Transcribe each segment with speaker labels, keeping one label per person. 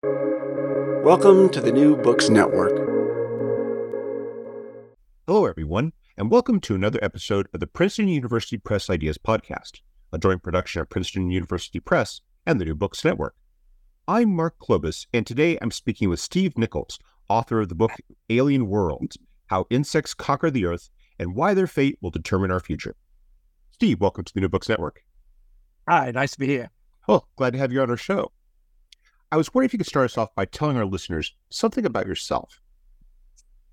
Speaker 1: Welcome to the New Books Network.
Speaker 2: Hello, everyone, and welcome to another episode of the Princeton University Press Ideas Podcast, a joint production of Princeton University Press and the New Books Network. I'm Mark Klobas, and today I'm speaking with Steve Nicholls, author of the book Alien Worlds How Insects Conquer the Earth and Why Their Fate Will Determine Our Future. Steve, welcome to the New Books Network.
Speaker 3: Hi, nice to be here.
Speaker 2: Oh, glad to have you on our show. I was wondering if you could start us off by telling our listeners something about yourself.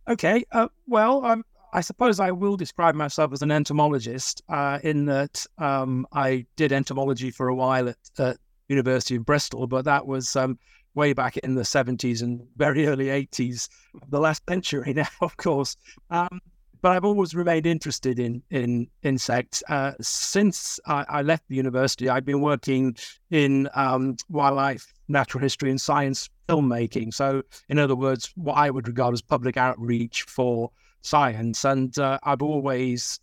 Speaker 3: Okay. Uh, well, um, I suppose I will describe myself as an entomologist uh, in that um, I did entomology for a while at, University of Bristol, but that was um, way back in the 70s and very early 80s, the last century now, of course. Um, but I've always remained interested in in insects. Uh, since I, I, left the university, I've been working in um, wildlife, natural history, and science filmmaking. So, in other words, what I would regard as public outreach for science. And uh, I've always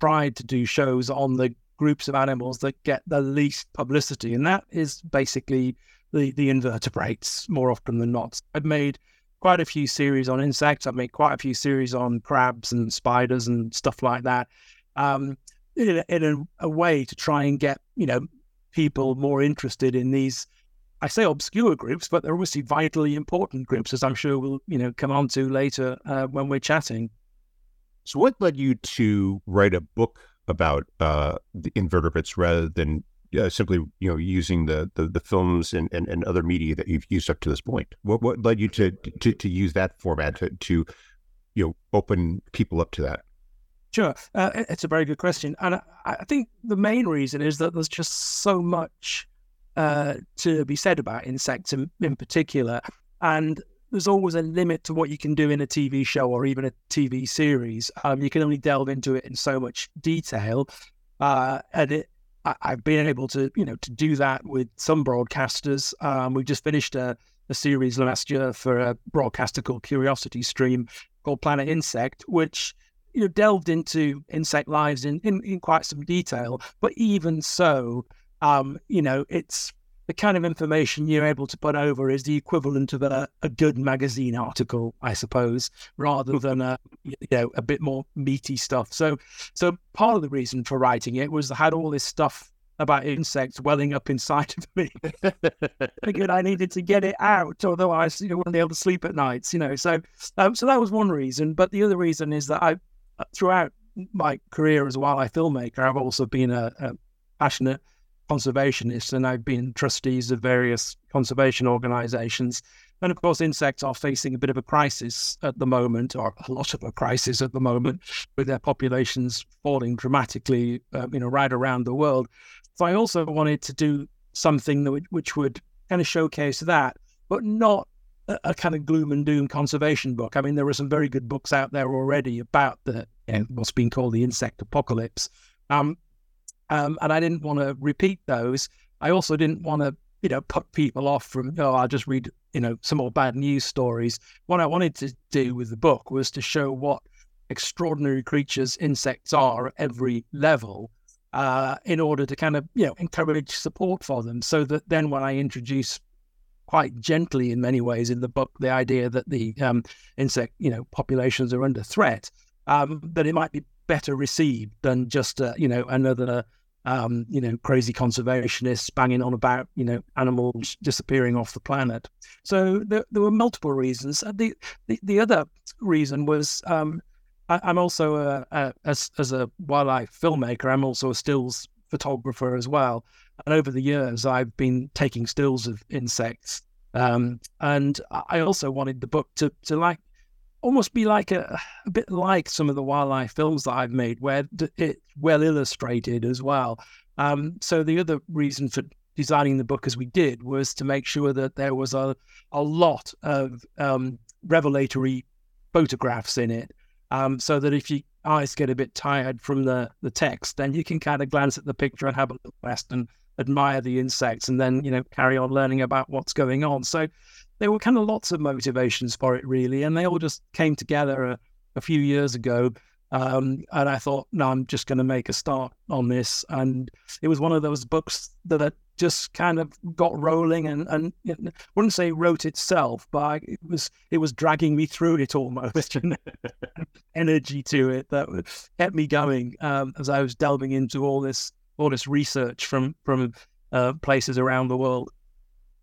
Speaker 3: tried to do shows on the groups of animals that get the least publicity, and that is basically the the invertebrates more often than not. I've made quite a few series on insects. I've made quite a few series on crabs and spiders and stuff like that. Um, in, a, in a, a, way to try and get you know people more interested in these. I say obscure groups, but they're obviously vitally important groups, as I'm sure we'll you know come on to later uh, when we're chatting.
Speaker 2: So, what led you to write a book about uh, the invertebrates rather than uh, simply you know using the the, the films and, and, and, other media that you've used up to this point? What what led you to to, to use that format to, to you know open people up to that?
Speaker 3: Sure, uh, it's a very good question, and I, I, think the main reason is that there's just so much uh, to be said about insects in, in particular, and there's always a limit to what you can do in a TV show or even a TV series. Um, you can only delve into it in so much detail, uh, and it, I, have been able to, you know, to do that with some broadcasters. Um, we just finished a, a, series last year for a broadcaster called Curiosity Stream called Planet Insect, which you know delved into insect lives in, in, in quite some detail. But even so, um, you know, it's the kind of information you're able to put over is the equivalent of a, a good magazine article, I suppose, rather than a you know a bit more meaty stuff. So, so part of the reason for writing it was I had all this stuff about insects welling up inside of me. Figured I needed to get it out, otherwise you know wouldn't be able to sleep at nights. You know, so um, so that was one reason. But the other reason is that I, throughout my career as a wildlife filmmaker, I've also been a, a passionate conservationists, and I've been trustees of various conservation organizations. And of course, insects are facing a bit of a crisis at the moment, or a lot of a crisis at the moment, with their populations falling dramatically, uh, you know, right around the world. So I also wanted to do something that which would kind of showcase that, but not a, a, kind of gloom and doom conservation book. I mean, there are some very good books out there already about the you know, what's been called the insect apocalypse. Um, um, and I didn't want to repeat those. I also didn't want to, you know, put people off from, oh, I'll just read, you know, some more bad news stories. What I wanted to do with the book was to show what extraordinary creatures insects are at every level uh, in order to kind of, you know, encourage support for them. So that then when I introduce quite gently in many ways in the book the idea that the um, insect, you know, populations are under threat, um, that it might be better received than just uh, you know another um, you know crazy conservationists banging on about you know animals disappearing off the planet. So there, there were multiple reasons. Uh, the, the, the other reason was um, I, am also a, a, as as a wildlife filmmaker. I'm also a stills photographer as well. And over the years, I've been taking stills of insects. Um, and I also wanted the book to to like almost be like a, a bit like some of the wildlife films that I've made, where it's well illustrated as well. Um, so the other reason for designing the book as we did was to make sure that there was a a lot of um, revelatory photographs in it, um, so that if your eyes get a bit tired from the the text, then you can kind of glance at the picture and have a look west and admire the insects, and then you know carry on learning about what's going on. So there were kind of lots of motivations for it, really, and they all just came together a, a few years ago. Um, and I thought, no, I'm just going to make a start on this. And it was one of those books that just kind of got rolling and and you know, wouldn't say wrote itself, but it was it was dragging me through it almost, energy to it that kept me going um, as I was delving into all this all this research from from uh, places around the world.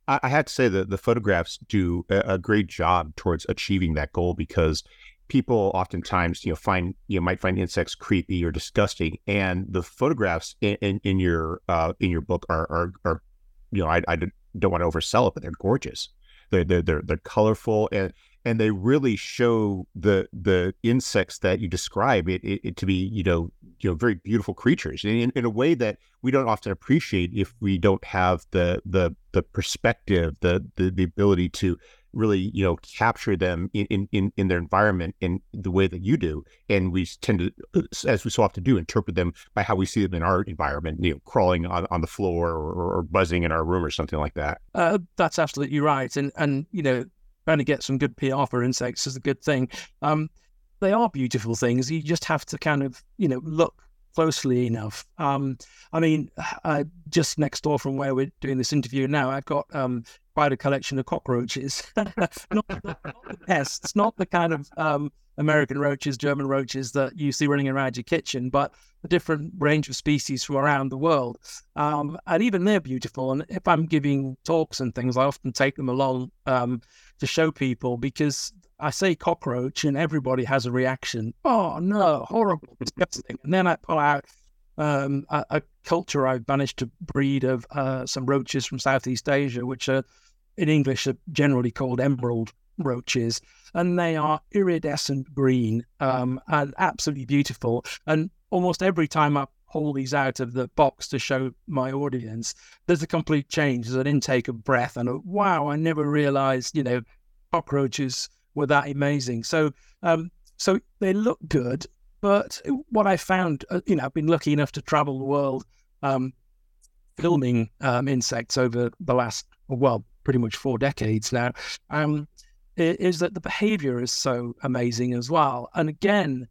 Speaker 2: I, had to say that the photographs do a, a great job towards achieving that goal because people oftentimes you know find you know, might find insects creepy or disgusting and the photographs in, in, in your uh, in your book are, are, are you know I, I don't want to oversell it but they're gorgeous. They're they're they're, they're colorful and and they really show the the insects that you describe it, it, it to be you know you know very beautiful creatures in, in a way that we don't often appreciate if we don't have the the the perspective the the, the ability to really you know capture them in, in in their environment in the way that you do. And we tend to as we so often do interpret them by how we see them in our environment you know crawling on, on the floor or, or buzzing in our room or something like that.
Speaker 3: Uh, that's absolutely right. And and you know trying to get some good pr for insects is a good thing. Um they are beautiful things. You just have to kind of you know look closely enough. Um, I mean, uh, just next door from where we're doing this interview now, I've got um, quite a collection of cockroaches. not, not, the pests, not the kind of um, American roaches, German roaches that you see running around your kitchen, but a different range of species from around the world. Um, and even they're beautiful. And if I'm giving talks and things, I often take them along um, to show people because I say cockroach and everybody has a reaction. Oh no, horrible, disgusting. And then I pull out um, a, a, culture I've managed to breed of uh, some roaches from Southeast Asia, which are in English are generally called emerald roaches, and they are iridescent green um, and absolutely beautiful. And almost every time I pull these out of the box to show my audience, there's a complete change. There's an intake of breath, and a, wow, I never realized, you know, cockroaches were that amazing. So, um, so they look good, but what I found, uh, you know, I've been lucky enough to travel the world um, filming um, insects over the last, well, pretty much four decades now, um, is that the behavior is so amazing as well. And again,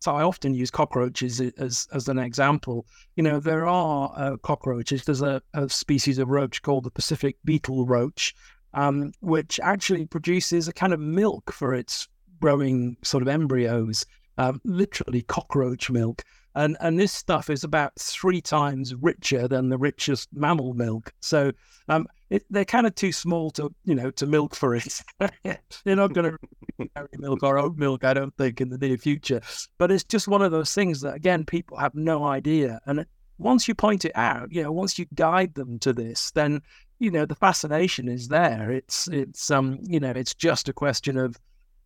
Speaker 3: so I often use cockroaches as as an example. You know, there are uh, cockroaches. There's a, a, species of roach called the Pacific beetle roach, um, which actually produces a kind of milk for its growing sort of embryos um, literally cockroach milk. And, and this stuff is about three times richer than the richest mammal milk. So um, it, they're kind of too small to you know to milk for it. they're not going to dairy milk or oat milk, I don't think, in the near future. But it's just one of those things that again people have no idea. And once you point it out, you know, once you guide them to this, then you know the fascination is there. It's it's um you know it's just a question of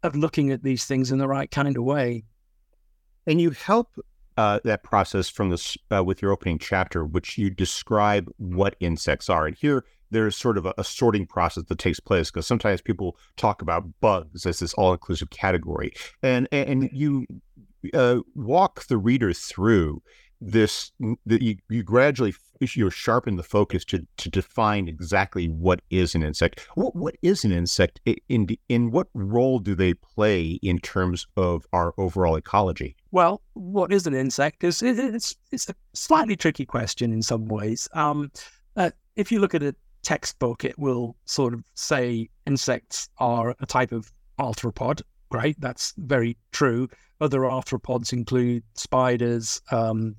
Speaker 3: of looking at these things in the right kind of way.
Speaker 2: And you help uh, that process from this uh, with your opening chapter, which you describe what insects are. And here, there's sort of a, a sorting process that takes place because sometimes people talk about bugs as this all-inclusive category, and and you uh, walk the reader through this that you, you gradually you sharpen the focus to to define exactly what is an insect. What what is an insect? In in what role do they play in terms of our overall ecology?
Speaker 3: Well, what is an insect? Is it's it's a slightly tricky question in some ways. Um, uh, if you look at a textbook, it will sort of say insects are a type of arthropod. Great, that's very true. Other arthropods include spiders, um,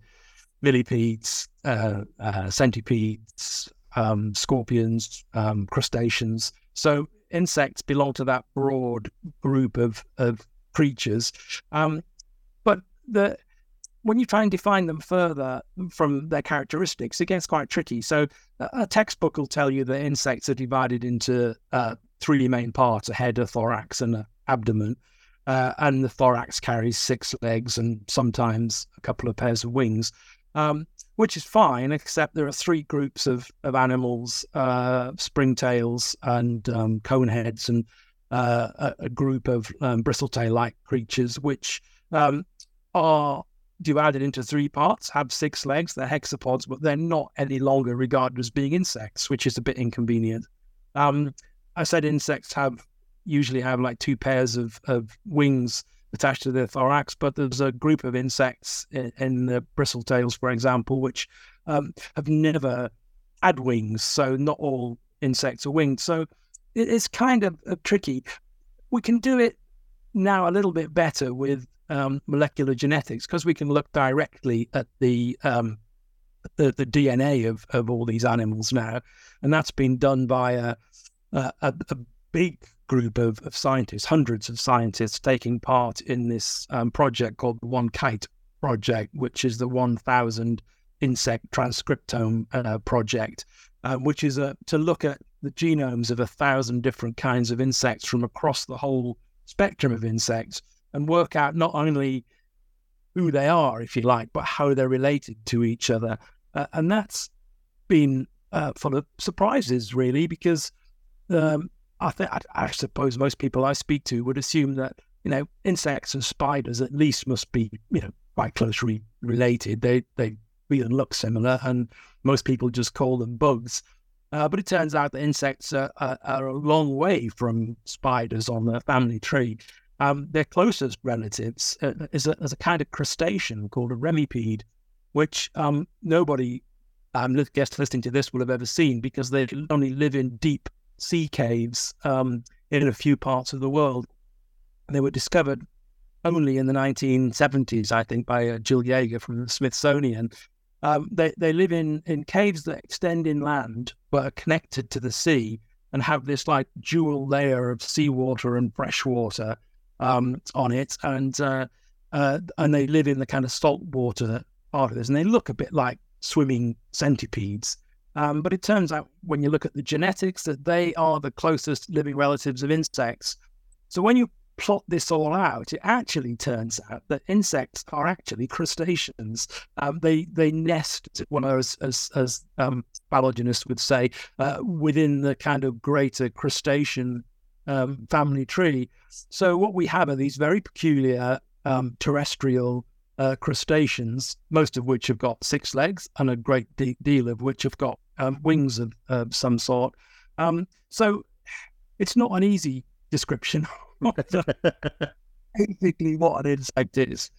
Speaker 3: millipedes, uh, uh, centipedes, um, scorpions, um, crustaceans. So insects belong to that broad group of, of creatures. Um, but the when you try and define them further from their characteristics, it gets quite tricky. So a textbook will tell you that insects are divided into uh, three main parts: a head, a thorax, and an abdomen. Uh, and the thorax carries six legs and sometimes a couple of pairs of wings um, which is fine, except there are three groups of, of animals uh, springtails and um, coneheads, and uh, a, a, group of um, bristletail like creatures, which um, are divided into three parts, have six legs, they're hexapods, but they're not any longer regarded as being insects, which is a bit inconvenient. Um, I said insects have usually have like two pairs of, of wings attached to the thorax, but there's a group of insects in, in the bristletails, for example, which um, have never had wings, so not all insects are winged. So it's kind of uh, tricky. We can do it now a little bit better with um, molecular genetics because we can look directly at the, um, the the, DNA of, of all these animals now, and that's been done by a a, a big group of, of scientists, hundreds of scientists taking part in this um, project called the 1KITE Project, which is the 1,000 insect transcriptome uh, project, uh, which is a, to look at the genomes of a thousand different kinds of insects from across the whole spectrum of insects and work out not only who they are, if you like, but how they're related to each other. Uh, and that's been uh, full of surprises, really, because um, I, th- I, I suppose most people I speak to would assume that you know insects and spiders at least must be you know quite closely related. They they feel and look similar, and most people just call them bugs. Uh, but it turns out that insects are, are, are, a long way from spiders on the family tree. Um, their closest relatives uh, is, a, is, a, kind of crustacean called a remipede, which um, nobody, um, guest listening to this, will have ever seen because they only live in deep sea caves um, in a few parts of the world. They were discovered only in the 1970s, I think, by uh, Jill Yager from the Smithsonian. Um, they, they live in, in caves that extend inland but are connected to the sea and have this like dual layer of seawater and freshwater um, on it. And uh, uh, and they live in the kind of saltwater part of this. And they look a bit like swimming centipedes. Um, but it turns out when you look at the genetics that they are the closest living relatives of insects. So when you plot this all out, it actually turns out that insects are actually crustaceans. Um, they they nest, well, as as, as um, phylogenists would say, uh, within the kind of greater crustacean um, family tree. So what we have are these very peculiar um, terrestrial uh, crustaceans, most of which have got six legs, and a great de- deal of which have got um, wings of uh, some sort. Um, so it's not an easy description basically what an insect is.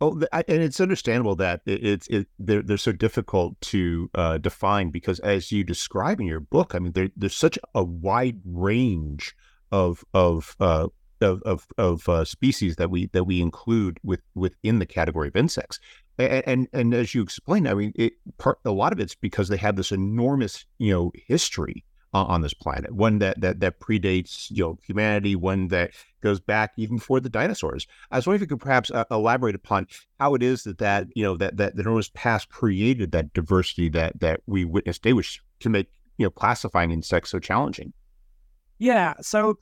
Speaker 2: Oh, and it's understandable that it's it, they're they're so difficult to uh, define because, as you describe in your book, I mean, there, there's such a wide range of of uh, of of, of uh, species that we that we include with within the category of insects. And and, and as you explained, I mean, it, part, a lot of it's because they have this enormous you know history uh, on this planet, one that that that predates you know humanity, one that goes back even before the dinosaurs. I was wondering if you could perhaps uh, elaborate upon how it is that that you know that that the enormous past created that diversity that that we witness today, which can make you know classifying insects so challenging.
Speaker 3: Yeah, so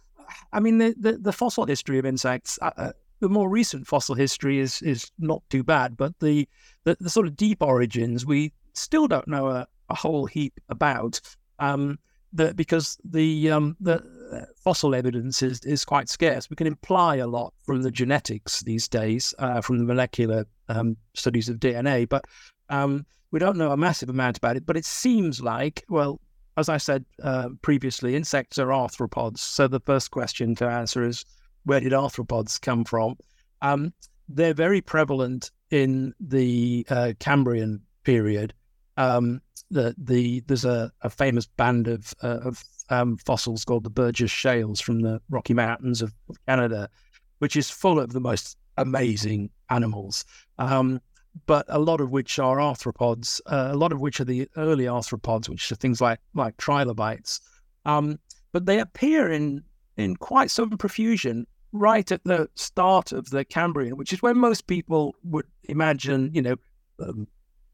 Speaker 3: I mean the the, the fossil history of insects. Uh, uh the more recent fossil history is is not too bad, but the, the, the sort of deep origins we still don't know a, a whole heap about. Um, that because the um, the uh, fossil evidence is, is quite scarce. We can imply a lot from the genetics these days, uh, from the molecular um, studies of DNA, but um, we don't know a massive amount about it. But it seems like, well, as I said uh, previously, insects are arthropods. So the first question to answer is, where did arthropods come from? Um, they're very prevalent in the uh, Cambrian period. Um, the the there's a, a famous band of uh, of um, fossils called the Burgess Shales from the Rocky Mountains of, Canada, which is full of the most amazing animals. Um, but a lot of which are arthropods, uh, a lot of which are the early arthropods, which are things like like trilobites. Um, but they appear in in quite some profusion right at the start of the Cambrian, which is when most people would imagine, you know, um,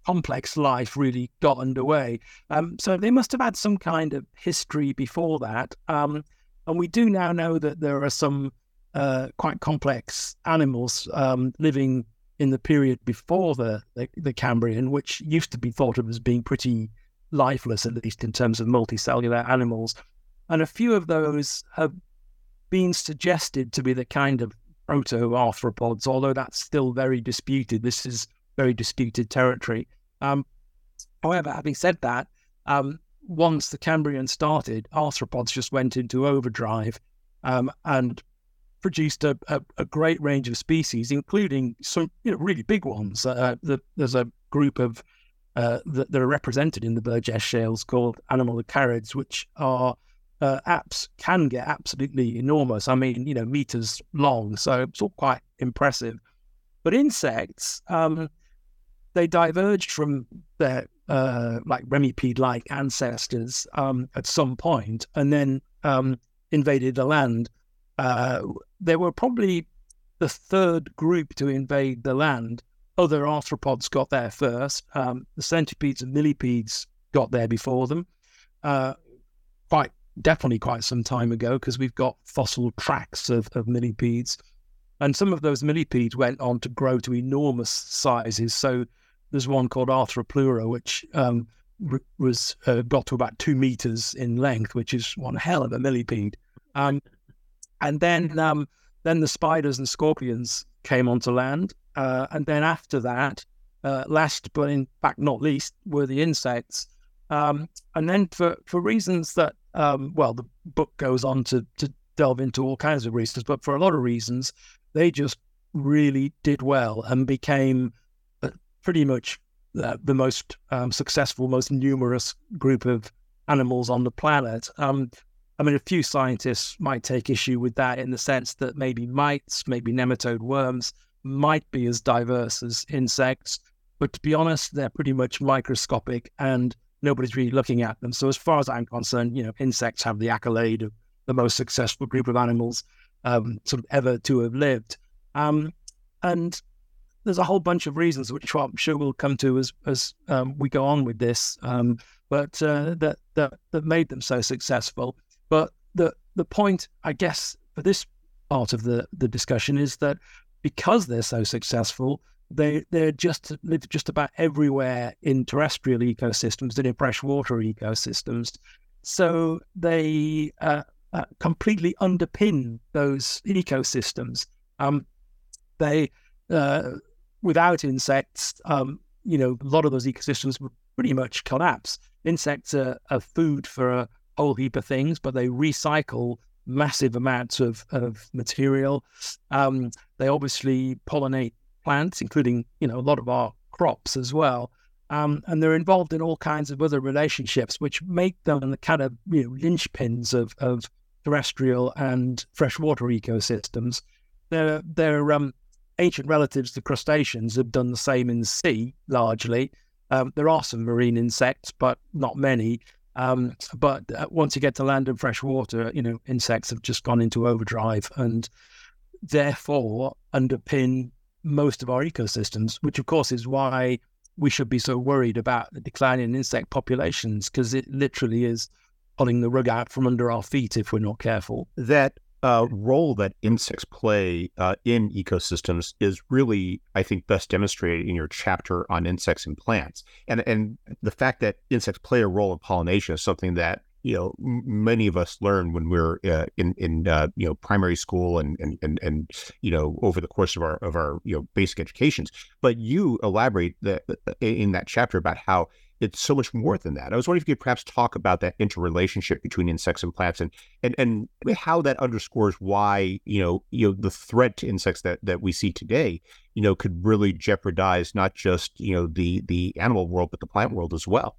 Speaker 3: complex life really got underway. Um, so they must have had some kind of history before that. Um, and we do now know that there are some uh, quite complex animals um, living in the period before the, the, the Cambrian, which used to be thought of as being pretty lifeless, at least in terms of multicellular animals. And a few of those have been suggested to be the kind of proto arthropods, although that's still very disputed. This is very disputed territory. Um, however, having said that, um, once the Cambrian started, arthropods just went into overdrive um, and produced a, a, a, great range of species, including some you know, really big ones. Uh, the, there's a group of uh, that, that, are represented in the Burgess shales called anomalocarids, which are uh, apps can get absolutely enormous. I mean, you know, meters long, so it's all quite impressive. But insects, um, they diverged from their uh, like remipede-like ancestors um, at some point, and then um, invaded the land. Uh, they were probably the third group to invade the land. Other arthropods got there first. Um, the centipedes and millipedes got there before them. Uh, quite definitely quite some time ago because we've got fossil tracks of, of millipedes. And some of those millipedes went on to grow to enormous sizes. So there's one called Arthropleura, which um, was uh, got to about two meters in length, which is one hell of a millipede. Um, and then um, then the spiders and scorpions came onto land. Uh, and then after that, uh, last but in fact not least, were the insects. Um, and then for, for reasons that, um, well, the book goes on to, to delve into all kinds of reasons, but for a lot of reasons, they just really did well and became uh, pretty much uh, the most um, successful, most numerous group of animals on the planet. Um, I mean, a few scientists might take issue with that in the sense that maybe mites, maybe nematode worms might be as diverse as insects. But to be honest, they're pretty much microscopic and nobody's really looking at them. So, as far as I'm concerned, you know, insects have the accolade of the most successful group of animals um, sort of ever to have lived. Um, and there's a whole bunch of reasons, which I'm sure we'll come to as as um, we go on with this, um, but uh, that that that made them so successful. But the the point, I guess, for this part of the the discussion is that because they're so successful, they they're just live just about everywhere in terrestrial ecosystems and in freshwater ecosystems. So they uh, uh, completely underpin those ecosystems. Um, they uh, without insects, um, you know, a lot of those ecosystems would pretty much collapse. Insects are, are food for a whole heap of things, but they recycle massive amounts of, of material. Um, they obviously pollinate plants, including you know a lot of our crops as well. Um, and they're involved in all kinds of other relationships, which make them the kind of you know linchpins of, of terrestrial and freshwater ecosystems. They're they're um, ancient relatives to crustaceans have done the same in the sea largely. Um, there are some marine insects, but not many. Um, but uh, once you get to land and fresh water, you know, insects have just gone into overdrive and therefore underpin most of our ecosystems, which of course is why we should be so worried about the decline in insect populations because it literally is pulling the rug out from under our feet if we're not careful.
Speaker 2: That uh, role that insects play uh, in ecosystems is really, I think, best demonstrated in your chapter on insects and plants. And and the fact that insects play a role in pollination is something that you know many of us learn when we're uh, in in uh, you know primary school and, and and and you know over the course of our of our you know basic educations. But you elaborate that in that chapter about how it's so much more than that. I was wondering if you could perhaps talk about that interrelationship between insects and plants and and and how that underscores why you know you know the threat to insects that that we see today you know could really jeopardize not just you know the the animal world but the plant world as well.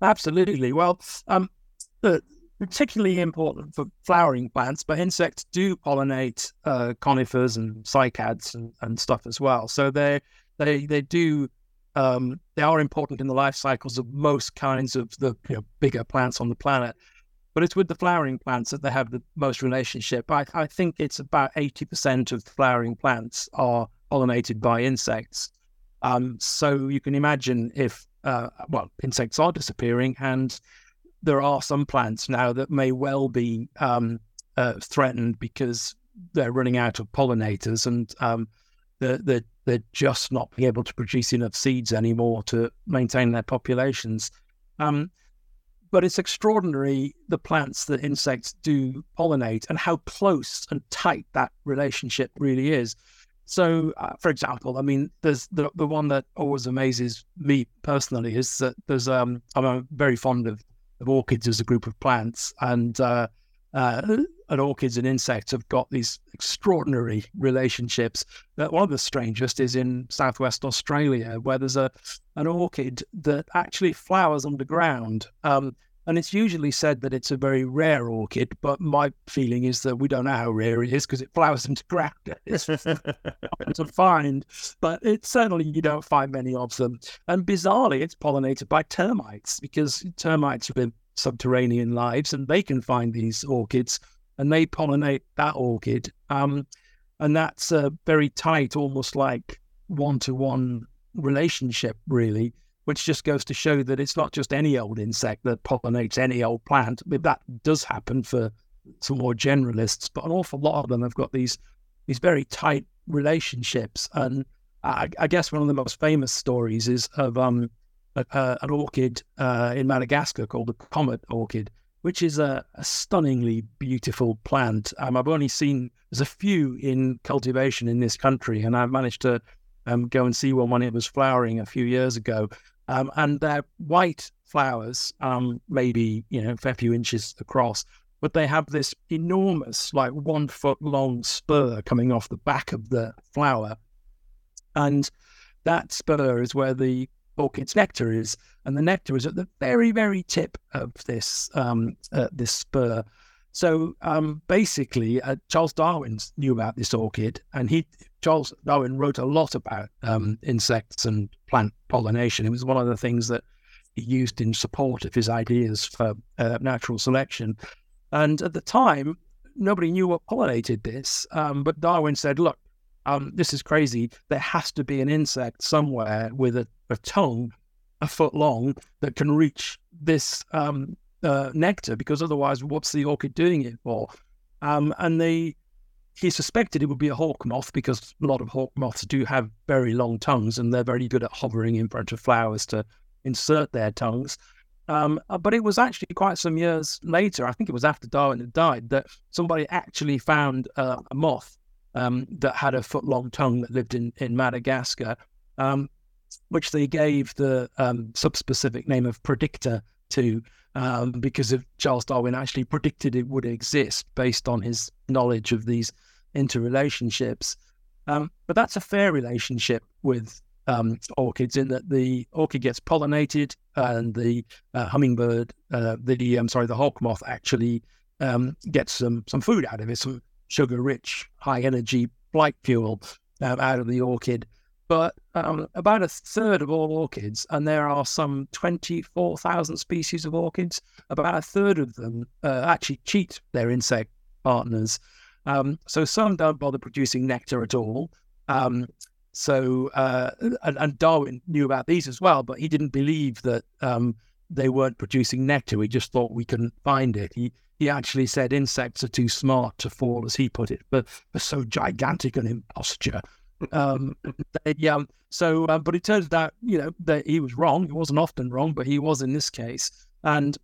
Speaker 3: Absolutely. Well, um, particularly important for flowering plants, but insects do pollinate uh, conifers and cycads and, and stuff as well. So they they they do um, they are important in the life cycles of most kinds of the you know, bigger plants on the planet. But it's with the flowering plants that they have the most relationship. I, I think it's about 80% of the flowering plants are pollinated by insects. Um, so you can imagine if, uh, well, insects are disappearing, and there are some plants now that may well be um, uh, threatened because they're running out of pollinators and um, they're, they're, they're just not able to produce enough seeds anymore to maintain their populations. Um, but it's extraordinary the plants that insects do pollinate and how close and tight that relationship really is. So, uh, for example, I mean, there's the the one that always amazes me personally is that there's um I'm very fond of, of orchids as a group of plants, and uh, uh, and orchids and insects have got these extraordinary relationships. one of the strangest is in southwest Australia, where there's a an orchid that actually flowers underground. Um, and it's usually said that it's a very rare orchid, but my feeling is that we don't know how rare it is because it flowers into ground. It's to find, but it's certainly you don't find many of them. And bizarrely, it's pollinated by termites because termites live subterranean lives and they can find these orchids and they pollinate that orchid. Um, and that's a very tight, almost like one to one relationship, really which just goes to show that it's not just any old insect that pollinates any old plant. I mean, that does happen for some more generalists, but an awful lot of them have got these these very tight relationships. And I, I guess one of the most famous stories is of um, a, a, an orchid uh, in Madagascar called the comet orchid, which is a, a stunningly beautiful plant. Um, I've only seen there's a few in cultivation in this country, and I've managed to um, go and see one when it was flowering a few years ago. Um, and they're white flowers, um, maybe you know a few inches across, but they have this enormous, like one foot long spur coming off the back of the flower, and that spur is where the orchid's nectar is, and the nectar is at the very, very tip of this um, uh, this spur. So um, basically, uh, Charles Darwin knew about this orchid, and he Charles Darwin wrote a lot about um, insects and plant pollination. It was one of the things that he used in support of his ideas for uh, natural selection. And at the time, nobody knew what pollinated this. Um, but Darwin said, "Look, um, this is crazy. There has to be an insect somewhere with a, a tongue a foot long that can reach this um, uh, nectar because otherwise, what's the orchid doing it for? Um, and they he suspected it would be a hawk moth because a lot of hawk moths do have very long tongues and they're very good at hovering in front of flowers to insert their tongues. Um, uh, but it was actually quite some years later, I think it was after Darwin had died, that somebody actually found uh, a moth um, that had a foot long tongue that lived in, in Madagascar, um, which they gave the um, subspecific name of praedicta to um, because of Charles Darwin actually predicted it would exist based on his knowledge of these interrelationships. Um, but that's a fair relationship with um, orchids in that the orchid gets pollinated and the uh, hummingbird, uh, the I'm sorry, the hawk moth actually um, gets some some food out of it, some sugar-rich, high-energy flight fuel um, out of the orchid but um, about a third of all orchids, and there are some 24,000 species of orchids, about a third of them uh, actually cheat their insect partners. Um, so some don't bother producing nectar at all. Um, so, uh, and, and, Darwin knew about these as well, but he didn't believe that um, they weren't producing nectar. He just thought we couldn't find it. He he actually said insects are too smart to fall, as he put it, but for so gigantic an imposture um, they, um, so, uh, but it turns out, you know, that he was wrong. He wasn't often wrong, but he was in this case. And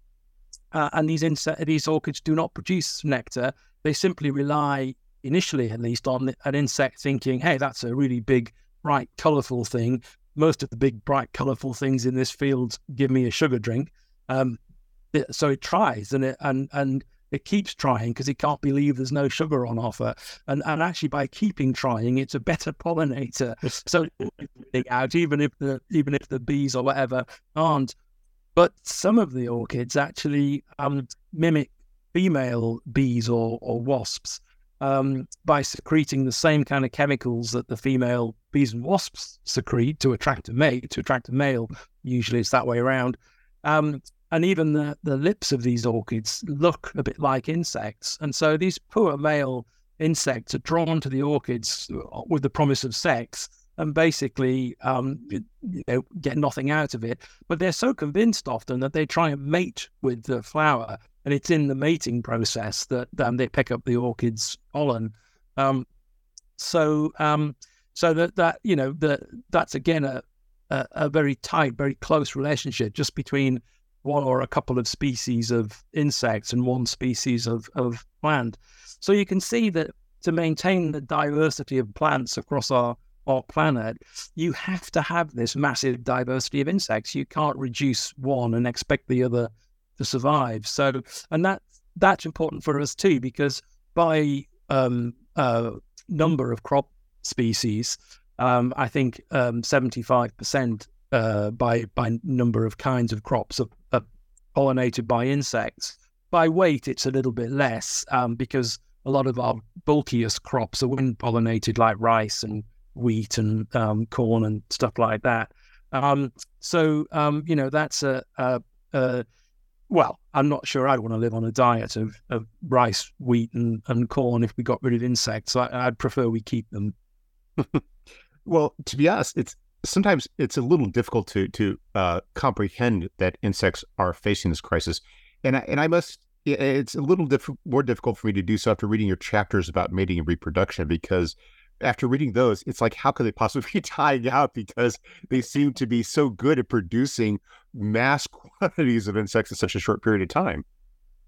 Speaker 3: uh, and these insect, these orchids do not produce nectar. They simply rely, initially at least, on an insect thinking, "Hey, that's a really big, bright, colourful thing." Most of the big, bright, colourful things in this field give me a sugar drink. Um, so it tries, and it and and it keeps trying because it can't believe there's no sugar on offer. And and actually by keeping trying, it's a better pollinator. so out even if the even if the bees or whatever aren't. But some of the orchids actually um, mimic female bees or, or wasps um, by secreting the same kind of chemicals that the female bees and wasps secrete to attract a mate, to attract a male. Usually it's that way around. Um, and even the, the lips of these orchids look a bit like insects. And so these poor male insects are drawn to the orchids with the promise of sex and basically um, you know, get nothing out of it. But they're so convinced often that they try and mate with the flower. And it's in the mating process that um, they pick up the orchid's pollen. Um, so, um, so that that you know that that's again a, a, a very tight, very close relationship just between one or a couple of species of insects and one species of, of plant. So you can see that to maintain the diversity of plants across our, our planet, you have to have this massive diversity of insects. You can't reduce one and expect the other to survive. So, and that that's important for us too, because by um, uh, number of crop species, um, I think um, seventy-five percent uh, by by number of kinds of crops are, are, pollinated by insects. By weight, it's a little bit less um, because a lot of our bulkiest crops are wind pollinated, like rice and wheat and um, corn and stuff like that. Um, so um, you know that's a, a, a, well, I'm not sure I'd want to live on a diet of, of rice, wheat, and, and corn if we got rid of insects. I, would prefer we keep them.
Speaker 2: well, to be honest, it's sometimes it's a little difficult to to uh, comprehend that insects are facing this crisis, and I, and I must it's a little diff- more difficult for me to do so after reading your chapters about mating and reproduction because after reading those, it's like how could they possibly be dying out because they seem to be so good at producing mass quantities of insects in such a short period of time.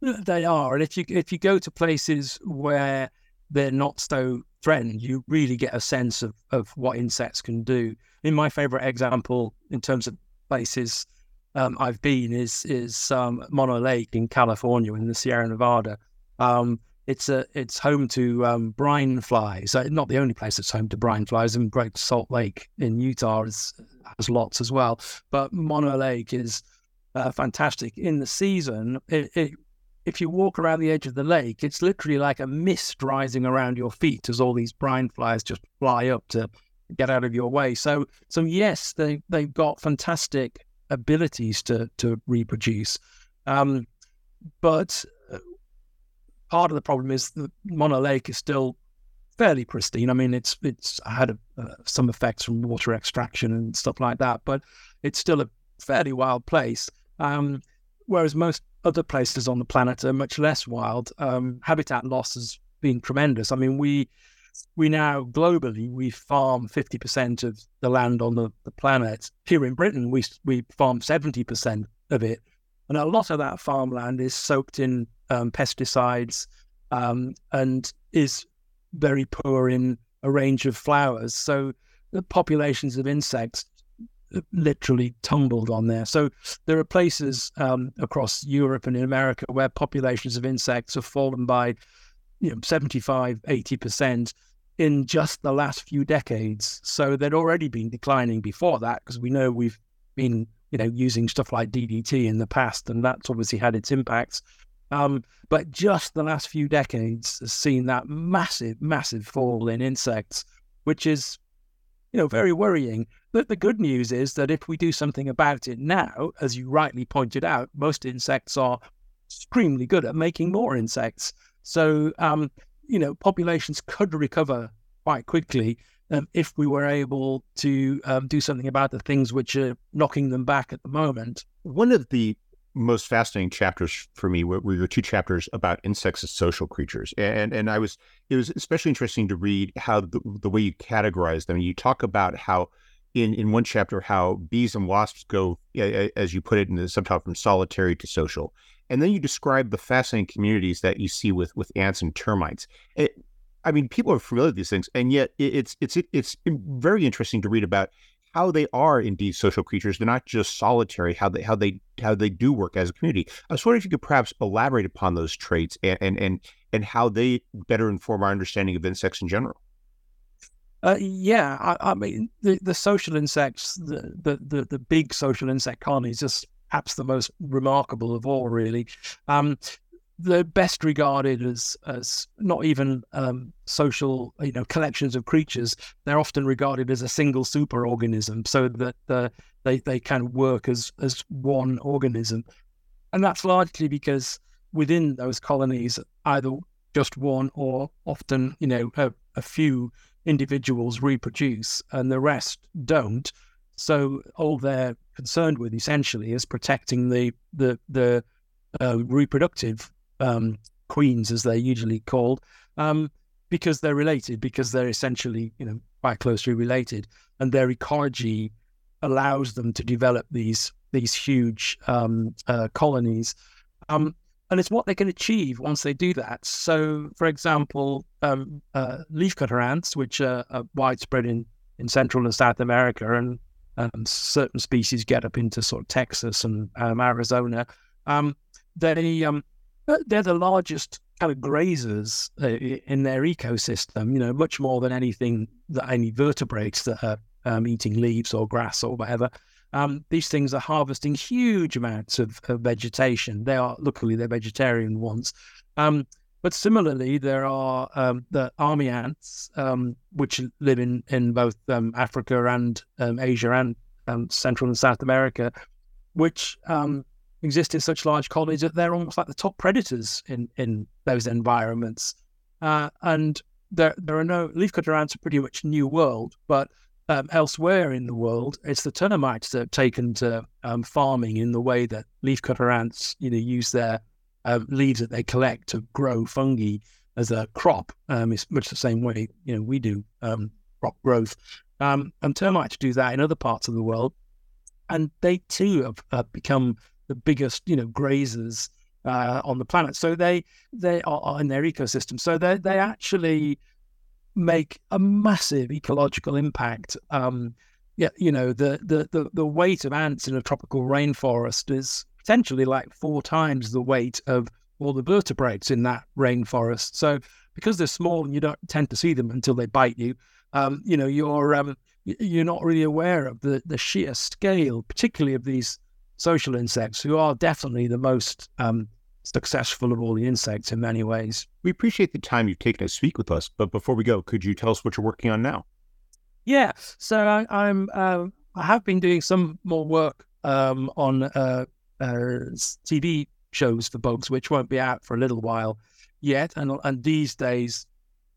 Speaker 3: They are, and if you if you go to places where they're not so threatened, you really get a sense of, of what insects can do. In my favorite example, in terms of places um, I've been, is is um, Mono Lake in California in the Sierra Nevada. Um, it's a it's home to um, brine flies. Uh, not the only place that's home to brine flies. And Great Salt Lake in Utah is, has lots as well. But Mono Lake is uh, fantastic in the season. It, it, if you walk around the edge of the lake, it's literally like a mist rising around your feet as all these brine flies just fly up to get out of your way. So, so yes, they they've got fantastic abilities to to reproduce, um, but uh, part of the problem is that Mono Lake is still fairly pristine. I mean, it's it's had a, uh, some effects from water extraction and stuff like that, but it's still a fairly wild place. Um, whereas most other places on the planet are much less wild. Um, habitat loss has been tremendous. I mean, we we now globally we farm 50% of the land on the, the planet. Here in Britain, we we farm 70% of it, and a lot of that farmland is soaked in um, pesticides um, and is very poor in a range of flowers. So the populations of insects literally tumbled on there. So there are places um, across Europe and in America where populations of insects have fallen by you know, 75, 80% in just the last few decades. So they'd already been declining before that because we know we've been you know using stuff like DDT in the past, and that's obviously had its impacts. Um, but just the last few decades has seen that massive, massive fall in insects, which is you know, very worrying. But the good news is that if we do something about it now, as you rightly pointed out, most insects are extremely good at making more insects. So, um, you know, populations could recover quite quickly um, if we were able to um, do something about the things which are knocking them back at the moment.
Speaker 2: One of the most fascinating chapters for me were, were two chapters about insects as social creatures, and and I was it was especially interesting to read how the, the way you categorize them. You talk about how in in one chapter how bees and wasps go, as you put it in the subtitle, from solitary to social, and then you describe the fascinating communities that you see with with ants and termites. It, I mean, people are familiar with these things, and yet it's it's it's very interesting to read about how they are indeed social creatures. They're not just solitary. How they how they how they do work as a community. I was wondering if you could perhaps elaborate upon those traits and and and, and how they better inform our understanding of insects in general.
Speaker 3: Uh, yeah, I, I, mean the, the social insects, the, the the big social insect colonies, just perhaps the most remarkable of all. Really, um, they're best regarded as as not even um, social, you know, collections of creatures. They're often regarded as a single superorganism, so that uh, they they of work as as one organism, and that's largely because within those colonies, either just one or often, you know, a, a few individuals reproduce, and the rest don't. So all they're concerned with essentially is protecting the the the uh, reproductive um, queens, as they're usually called, um, because they're related, because they're essentially, you know, quite closely related, and their ecology allows them to develop these these huge um, uh, colonies. Um, and it's what they can achieve once they do that. So, for example, um, uh, leafcutter ants, which are, are, widespread in, in Central and South America, and certain species get up into sort of Texas and um, Arizona. Um, they um, they're the largest kind of grazers uh, in their ecosystem. You know, much more than anything that any vertebrates that are um, eating leaves or grass or whatever. Um, these things are harvesting huge amounts of, of, vegetation. They are luckily they're vegetarian ones. Um, but similarly, there are um, the army ants, um, which live in in both um, Africa and um, Asia and Central and South America, which exist in such large colonies that they're almost like the top predators in in those environments. Uh, and there there are no leafcutter ants are pretty much new world, but um, elsewhere in the world, it's the termites that have taken to um, farming in the way that leafcutter ants, you know, use their uh, leaves that they collect to grow fungi as a crop. Um, it's much the same way, you know, we do um, crop growth. Um, and termites do that in other parts of the world, and they too have, have become the biggest, you know, grazers uh, on the planet. So they they are, are in their ecosystem. So they they actually make a massive ecological impact. Um, yeah, you know, the, the the the weight of ants in a tropical rainforest is potentially like four times the weight of all the vertebrates in that rainforest. So because they're small and you don't tend to see them until they bite you, um, you know, you're um, you're not really aware of the the sheer scale, particularly of these social insects, who are definitely the most um, successful of all the insects in many ways.
Speaker 2: We appreciate the time you've taken to speak with us. But before we go, could you tell us what you're working on now?
Speaker 3: Yeah, so I, am uh, I have been doing some more work um, on uh, uh, TV shows for bugs, which won't be out for a little while yet. And and these days,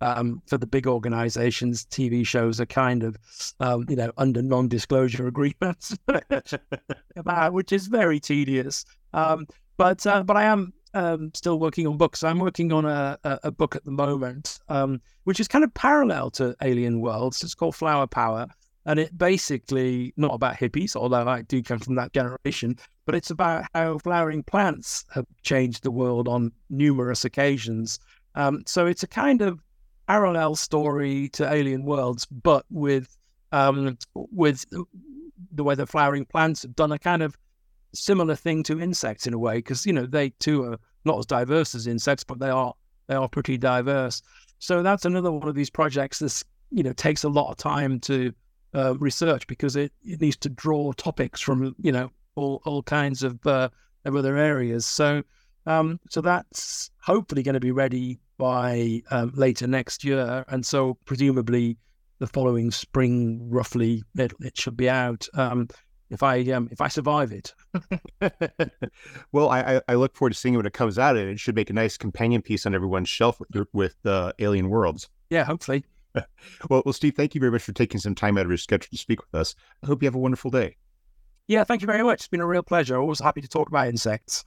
Speaker 3: um, for the big organizations, TV shows are kind of, um, you know, under non-disclosure agreements, which is very tedious. Um, but uh, but I am um, still working on books. I'm working on a, a, a book at the moment, um, which is kind of parallel to Alien Worlds. It's called Flower Power. And it basically not about hippies, although I do come from that generation, but it's about how flowering plants have changed the world on numerous occasions. Um, so it's a kind of parallel story to Alien Worlds, but with um, with the way the flowering plants have done a kind of similar thing to insects in a way, because you know they too are not as diverse as insects, but they are they are pretty diverse. So that's another one of these projects. This you know takes a lot of time to uh, research because it, it needs to draw topics from you know all all kinds of, uh, of other areas. So um, so that's hopefully going to be ready by um, later next year, and so presumably the following spring, roughly, it, it should be out. Um, if I um, if I survive it.
Speaker 2: well, I, I look forward to seeing it when it comes out, and it should make a nice companion piece on everyone's shelf with with uh, Alien Worlds.
Speaker 3: Yeah, hopefully.
Speaker 2: well, well, Steve, thank you very much for taking some time out of your schedule to speak with us. I hope you have a wonderful day.
Speaker 3: Yeah, thank you very much. It's been a real pleasure. Always happy to talk about insects.